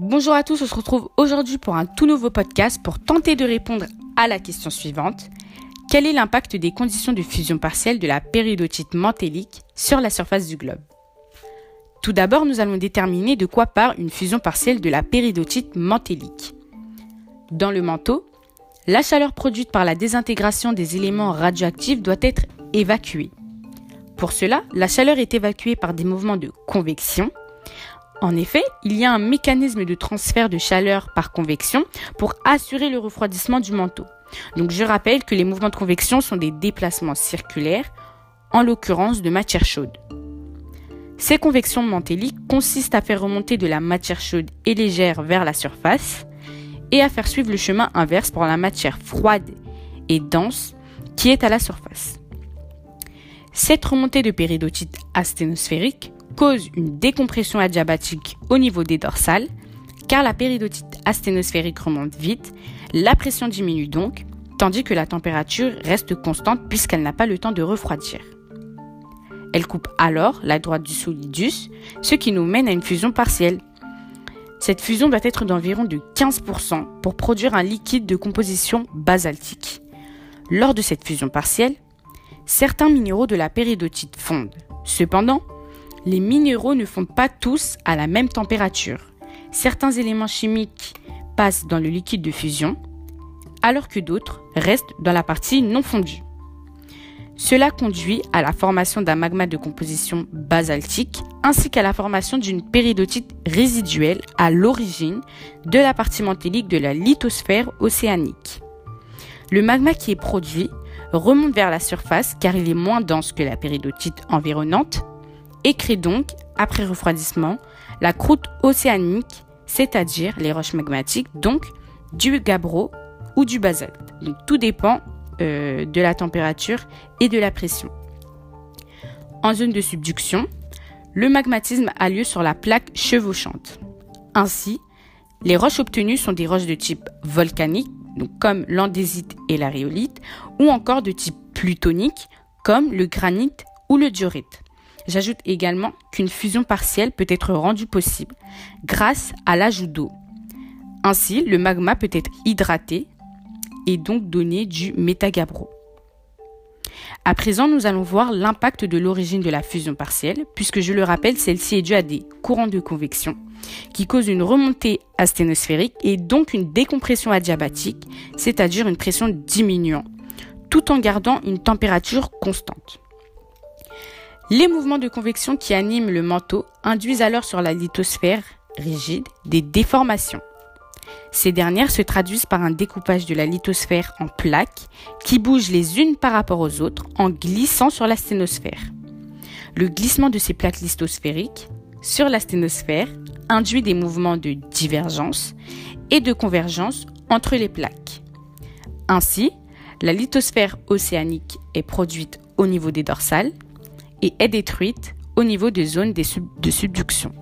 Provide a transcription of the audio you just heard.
Bonjour à tous, on se retrouve aujourd'hui pour un tout nouveau podcast pour tenter de répondre à la question suivante. Quel est l'impact des conditions de fusion partielle de la péridotite mantélique sur la surface du globe? Tout d'abord, nous allons déterminer de quoi part une fusion partielle de la péridotite mantélique. Dans le manteau, la chaleur produite par la désintégration des éléments radioactifs doit être évacuée. Pour cela, la chaleur est évacuée par des mouvements de convection en effet, il y a un mécanisme de transfert de chaleur par convection pour assurer le refroidissement du manteau. Donc je rappelle que les mouvements de convection sont des déplacements circulaires, en l'occurrence de matière chaude. Ces convections mantéliques consistent à faire remonter de la matière chaude et légère vers la surface et à faire suivre le chemin inverse pour la matière froide et dense qui est à la surface. Cette remontée de péridotite asténosphérique cause une décompression adiabatique au niveau des dorsales, car la péridotite asténosphérique remonte vite, la pression diminue donc, tandis que la température reste constante puisqu'elle n'a pas le temps de refroidir. Elle coupe alors la droite du solidus, ce qui nous mène à une fusion partielle. Cette fusion doit être d'environ de 15% pour produire un liquide de composition basaltique. Lors de cette fusion partielle, certains minéraux de la péridotite fondent. Cependant, les minéraux ne fondent pas tous à la même température. Certains éléments chimiques passent dans le liquide de fusion, alors que d'autres restent dans la partie non fondue. Cela conduit à la formation d'un magma de composition basaltique ainsi qu'à la formation d'une péridotite résiduelle à l'origine de la partie mantélique de la lithosphère océanique. Le magma qui est produit remonte vers la surface car il est moins dense que la péridotite environnante et crée donc, après refroidissement, la croûte océanique, c'est-à-dire les roches magmatiques, donc du gabbro ou du basalte. Tout dépend euh, de la température et de la pression. En zone de subduction, le magmatisme a lieu sur la plaque chevauchante. Ainsi, les roches obtenues sont des roches de type volcanique, comme l'andésite et la rhyolite, ou encore de type plutonique, comme le granit ou le diorite. J'ajoute également qu'une fusion partielle peut être rendue possible grâce à l'ajout d'eau. Ainsi, le magma peut être hydraté et donc donner du métagabbro. À présent, nous allons voir l'impact de l'origine de la fusion partielle, puisque je le rappelle, celle-ci est due à des courants de convection qui causent une remontée asténosphérique et donc une décompression adiabatique, c'est-à-dire une pression diminuant, tout en gardant une température constante. Les mouvements de convection qui animent le manteau induisent alors sur la lithosphère rigide des déformations. Ces dernières se traduisent par un découpage de la lithosphère en plaques qui bougent les unes par rapport aux autres en glissant sur la sténosphère. Le glissement de ces plaques lithosphériques sur la sténosphère induit des mouvements de divergence et de convergence entre les plaques. Ainsi, la lithosphère océanique est produite au niveau des dorsales et est détruite au niveau des zones de subduction.